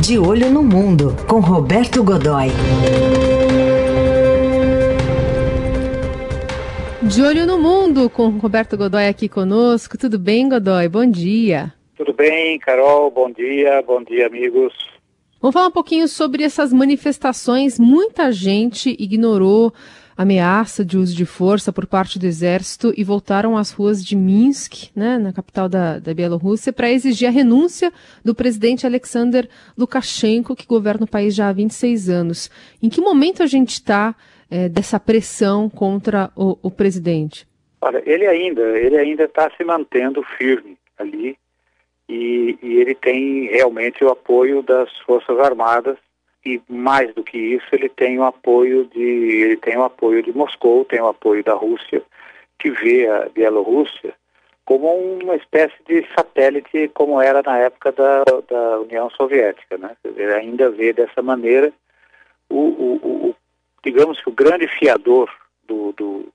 De Olho no Mundo, com Roberto Godoy. De Olho no Mundo, com Roberto Godoy aqui conosco. Tudo bem, Godoy? Bom dia. Tudo bem, Carol? Bom dia, bom dia, amigos. Vamos falar um pouquinho sobre essas manifestações. Muita gente ignorou ameaça de uso de força por parte do exército e voltaram às ruas de Minsk, né, na capital da, da Bielorrússia, para exigir a renúncia do presidente Alexander Lukashenko, que governa o país já há 26 anos. Em que momento a gente está é, dessa pressão contra o, o, presidente? Olha, ele ainda ele ainda está se mantendo firme ali e, e ele tem realmente o apoio das forças armadas e mais do que isso ele tem o apoio de ele tem o apoio de Moscou, tem o apoio da Rússia, que vê a Bielorrússia como uma espécie de satélite como era na época da, da União Soviética, né? Ele ainda vê dessa maneira o, o, o digamos que o grande fiador do, do,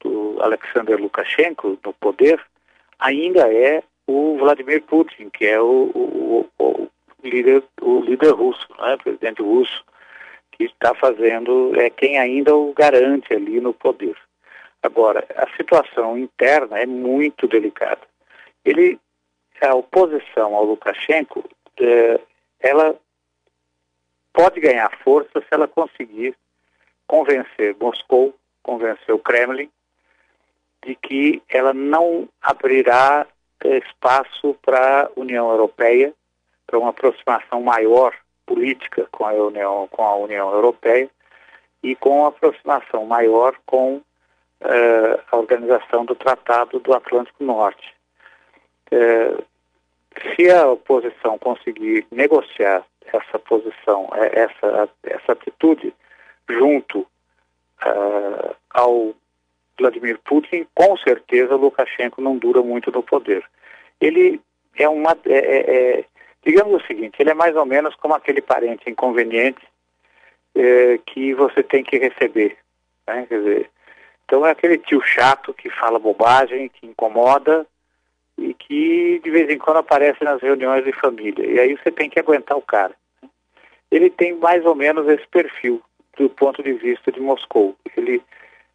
do Alexander Lukashenko no poder ainda é o Vladimir Putin, que é o, o, o, líder, o líder russo, né, o presidente russo, que está fazendo, é quem ainda o garante ali no poder. Agora, a situação interna é muito delicada. Ele, a oposição ao Lukashenko, é, ela pode ganhar força se ela conseguir convencer Moscou, convencer o Kremlin, de que ela não abrirá é, espaço para a União Europeia para uma aproximação maior política com a União, com a União Europeia e com uma aproximação maior com uh, a organização do Tratado do Atlântico Norte. Uh, se a oposição conseguir negociar essa posição, eh, essa, essa atitude, junto uh, ao Vladimir Putin, com certeza Lukashenko não dura muito no poder. Ele é uma. É, é, Digamos o seguinte, ele é mais ou menos como aquele parente inconveniente é, que você tem que receber. Né? Quer dizer, então é aquele tio chato que fala bobagem, que incomoda e que de vez em quando aparece nas reuniões de família. E aí você tem que aguentar o cara. Né? Ele tem mais ou menos esse perfil do ponto de vista de Moscou. Ele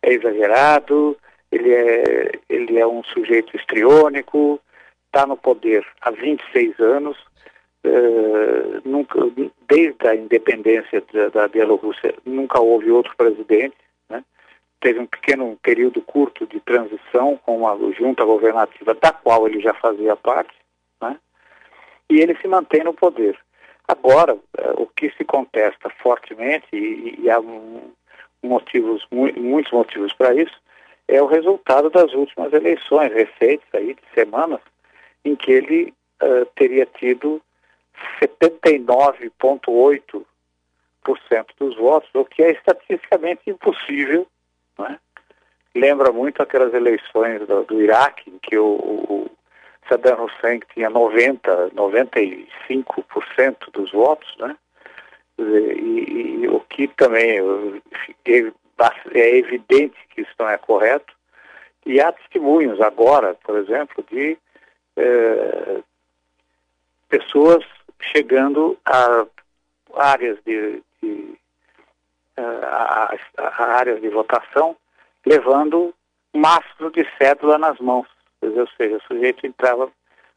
é exagerado, ele é, ele é um sujeito estriônico, está no poder há 26 anos, Uh, nunca, desde a independência da, da, Bielorrússia, nunca houve outro presidente. Né? Teve um pequeno período curto de transição com uma junta governativa da qual ele já fazia parte, né? e ele se mantém no poder. Agora, uh, o que se contesta fortemente, e, e há motivos, mu muitos motivos para isso, é o resultado das últimas eleições recentes, aí, de semanas, em que ele uh, teria tido 79,8% dos votos, o que é estatisticamente impossível. Né? Lembra muito aquelas eleições do, do Iraque, em que o, o Saddam Hussein tinha 90, 95% dos votos, né? E, e, o que também é, é evidente que isso não é correto. E há testemunhos agora, por exemplo, de eh, pessoas chegando a áreas de, de a, a, áreas de votação, levando mastro de cédula nas mãos. Ou seja, o sujeito entrava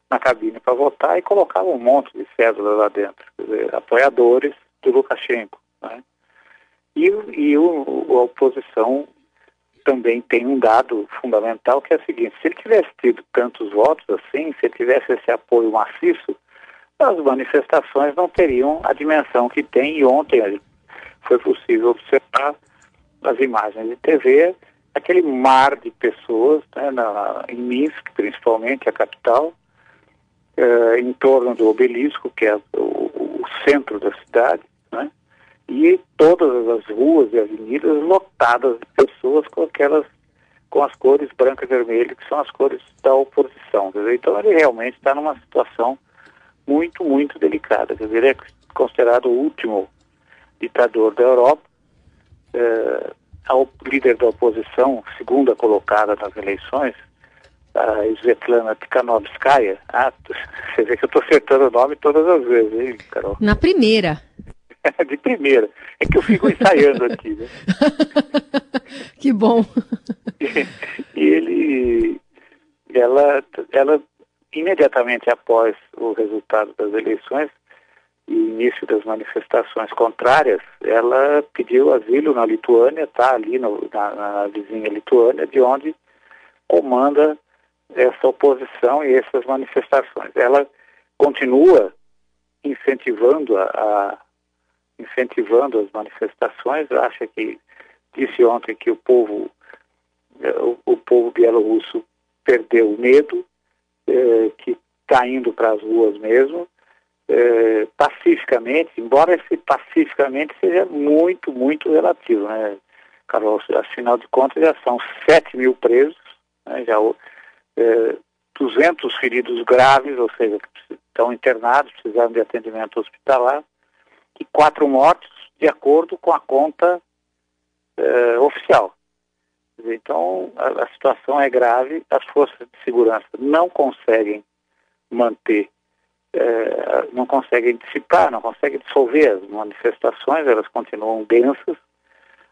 na cabine para votar e colocava um monte de cédula lá dentro, dizer, apoiadores do Lukashenko. Né? E, e o, a oposição também tem um dado fundamental que é o seguinte, se ele tivesse tido tantos votos assim, se ele tivesse esse apoio maciço, as manifestações não teriam a dimensão que tem. E ontem foi possível observar as imagens de TV, aquele mar de pessoas né, na, em Minsk, principalmente, a capital, eh, em torno do obelisco, que é o, o centro da cidade, né, e todas as ruas e avenidas lotadas de pessoas com aquelas com as cores branca e vermelha, que são as cores da oposição. Então ele realmente está numa situação muito, muito delicada. Quer dizer, ele é considerado o último ditador da Europa. É, o líder da oposição, segunda colocada nas eleições, a Svetlana Tikhanovskaya. Ah, você vê que eu estou acertando o nome todas as vezes, hein, Carol? Na primeira. De primeira. É que eu fico ensaiando aqui, né? que bom. E, ele, ela, ela, imediatamente após o resultado das eleições e início das manifestações contrárias, ela pediu asilo na Lituânia, está ali no, na, na vizinha Lituânia, de onde comanda essa oposição e essas manifestações. Ela continua incentivando a, a, incentivando as manifestações, acha que disse ontem que o povo eh, o, o povo bielorrusso perdeu o medo, eh, que está indo para as ruas mesmo, eh, pacificamente, embora esse pacificamente seja muito, muito relativo, né, Carol? Afinal de contas já são 7 mil presos, né, já é, 200 feridos graves, ou seja, que estão internados, precisando de atendimento hospitalar, e quatro mortes, de acordo com a conta é, oficial. Então, a, a, situação é grave, as forças de segurança não conseguem manter, é, não conseguem dissipar, não conseguem dissolver as manifestações, elas continuam densas.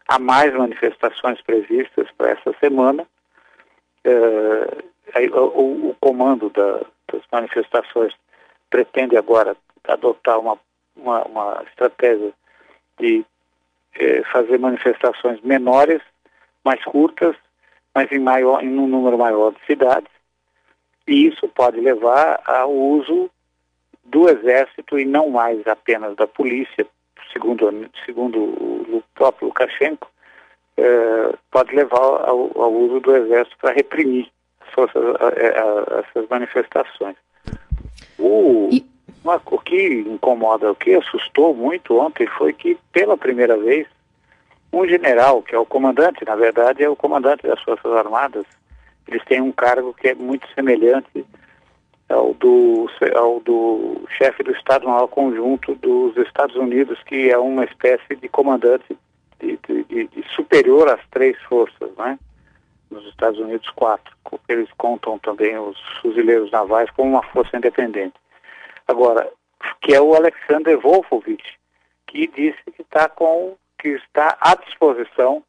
Há mais manifestações previstas para essa semana. É, o, o, comando da, das manifestações pretende agora adotar uma, uma, uma estratégia de é, fazer manifestações menores, mais curtas, mas em, maior, em um número maior de cidades. E isso pode levar ao uso do exército e não mais apenas da polícia, segundo, segundo o próprio Lukashenko, é, pode levar ao, ao uso do exército para reprimir forças, essas manifestações. O, uma, o que incomoda, o que assustou muito ontem foi que, pela primeira vez, um general, que é o comandante, na verdade, é o comandante das Forças Armadas, eles têm um cargo que é muito semelhante ao do, ao do chefe do Estado-Maior Conjunto dos Estados Unidos, que é uma espécie de comandante de, de, de superior às três forças, né? nos Estados Unidos quatro. Eles contam também os fuzileiros navais como uma força independente. Agora, que é o Alexander Wolfowitz, que disse que está com que está à disposição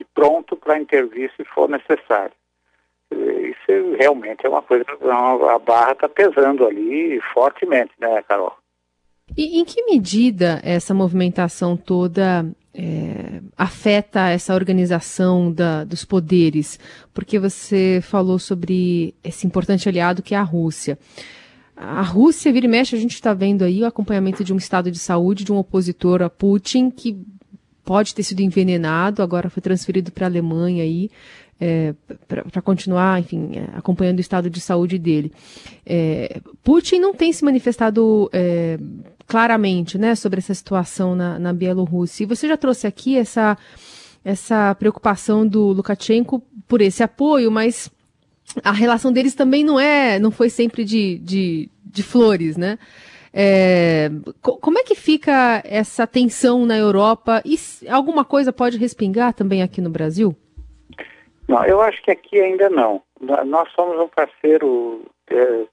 e pronto para intervir se for necessário. Isso realmente é uma coisa, a barra está pesando ali fortemente, né, Carol? E em que medida essa movimentação toda é, afeta essa organização da, dos poderes? Porque você falou sobre esse importante aliado que é a Rússia. A Rússia, vira e mexe, a gente está vendo aí o acompanhamento de um estado de saúde de um opositor a Putin que pode ter sido envenenado, agora foi transferido para a Alemanha aí, é, para continuar, enfim, é, acompanhando o estado de saúde dele. É, Putin não tem se manifestado é, claramente, né, sobre essa situação na, na Bielorrússia. E você já trouxe aqui essa, essa preocupação do Lukashenko por esse apoio, mas a relação deles também não é, não foi sempre de, de, de flores, né? É, como é que fica essa tensão na Europa e alguma coisa pode respingar também aqui no Brasil? Não, eu acho que aqui ainda não. Nós somos um parceiro é,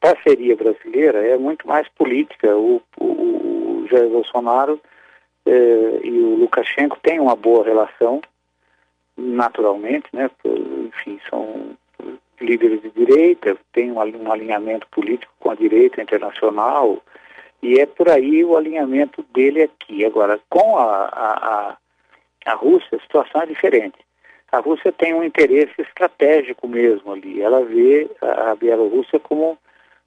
parceria brasileira é muito mais política. O, o, o Jair Bolsonaro eh, e o Lukashenko têm uma boa relação, naturalmente, né? Enfim, são líderes de direita, um, um alinhamento político com a direita internacional, e é por aí o alinhamento dele aqui. Agora, com a, a, a, Rússia, a situação é diferente. A Rússia tem um interesse estratégico mesmo ali. Ela vê a Bielorrússia como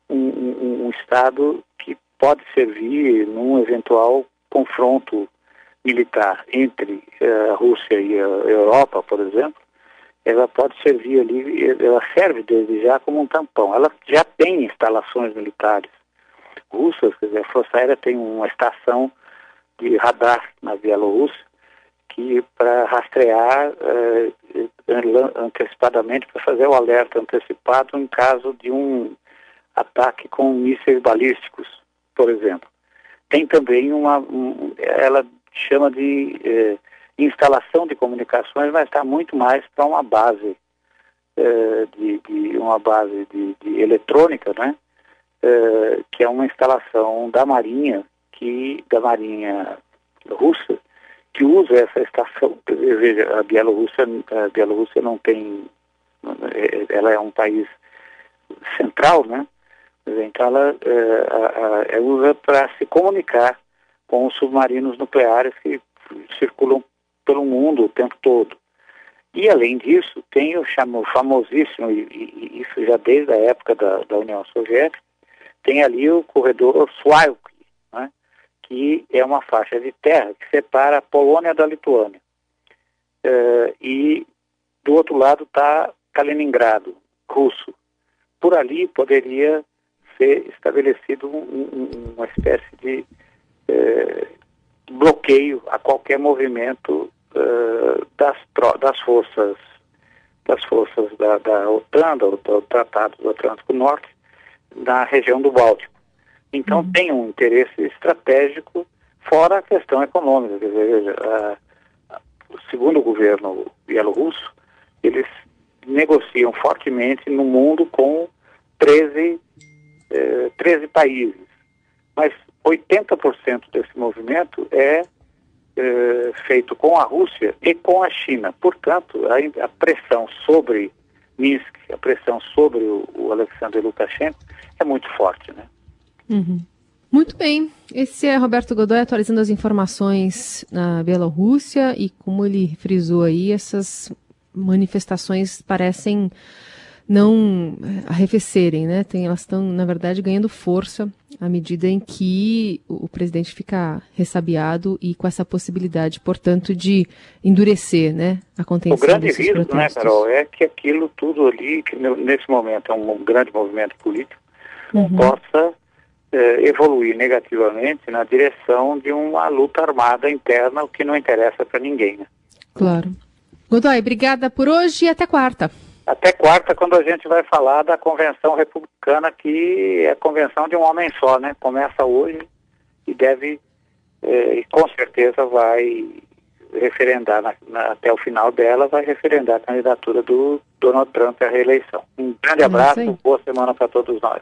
um, um, um Estado que pode servir num eventual confronto militar entre eh, a Rússia e a Europa, por exemplo, ela pode servir ali, ela serve desde já como um tampão. Ela já tem instalações militares russas, quer dizer, a Força Aérea tem uma estação de radar na Bielorrússia que para rastrear eh, antecipadamente, para fazer o alerta antecipado em caso de um ataque com mísseis balísticos, por exemplo. Tem também uma, um, ela chama de eh, instalação de comunicações, mas está muito mais para uma base uh, de, de, uma base de, de eletrônica, né? Uh, que é uma instalação da Marinha, que da Marinha russa, que usa essa estação. Veja, a Bielorrússia, a Bielorrússia não tem, ela é um país central, né? Então ela é, usa para se comunicar com os submarinos nucleares que circulam pelo mundo o tempo todo. E além disso, tem o, famosíssimo, e, e, isso já desde a época da, da União Soviética, tem ali o corredor Swalki, né, que é uma faixa de terra que separa a Polônia da Lituânia. Uh, e do outro lado está Kaliningrado, russo. Por ali poderia ser estabelecido um, um, uma espécie de uh, bloqueio a qualquer movimento uh, das, das forças das forças da, da OTAN, do, do Tratado do Atlântico Norte, na região do Báltico. Então uhum. tem um interesse estratégico fora a questão econômica. Quer dizer, segundo o governo bielorrusso, eles negociam fortemente no mundo com 13, eh, 13 países. Mas 80% desse movimento é eh, feito com a Rússia e com a China. Portanto, a, a pressão sobre Minsk, a pressão sobre o, o, Alexander Lukashenko é muito forte, né? Uhum. Muito bem. Esse é Roberto Godoy atualizando as informações na Bielorrússia e como ele frisou aí, essas manifestações parecem não eh, arrefecerem, né? Tem, elas estão, na verdade, ganhando força à medida em que o, presidente fica ressabiado e com essa possibilidade, portanto, de endurecer, né, a contenção O grande risco, né, protestos. né, Carol, é que aquilo tudo ali, que nesse momento é um, um grande movimento político, uhum. possa eh, evoluir negativamente na direção de uma luta armada interna, o que não interessa para ninguém, né? Claro. Godoy, obrigada por hoje e até quarta até quarta, quando a gente vai falar da convenção republicana, que é a convenção de um homem só, né? Começa hoje e deve, eh, e com certeza vai referendar, na, na, até o final dela, vai referendar a candidatura do Donald Trump à reeleição. Um grande abraço, boa semana para todos nós.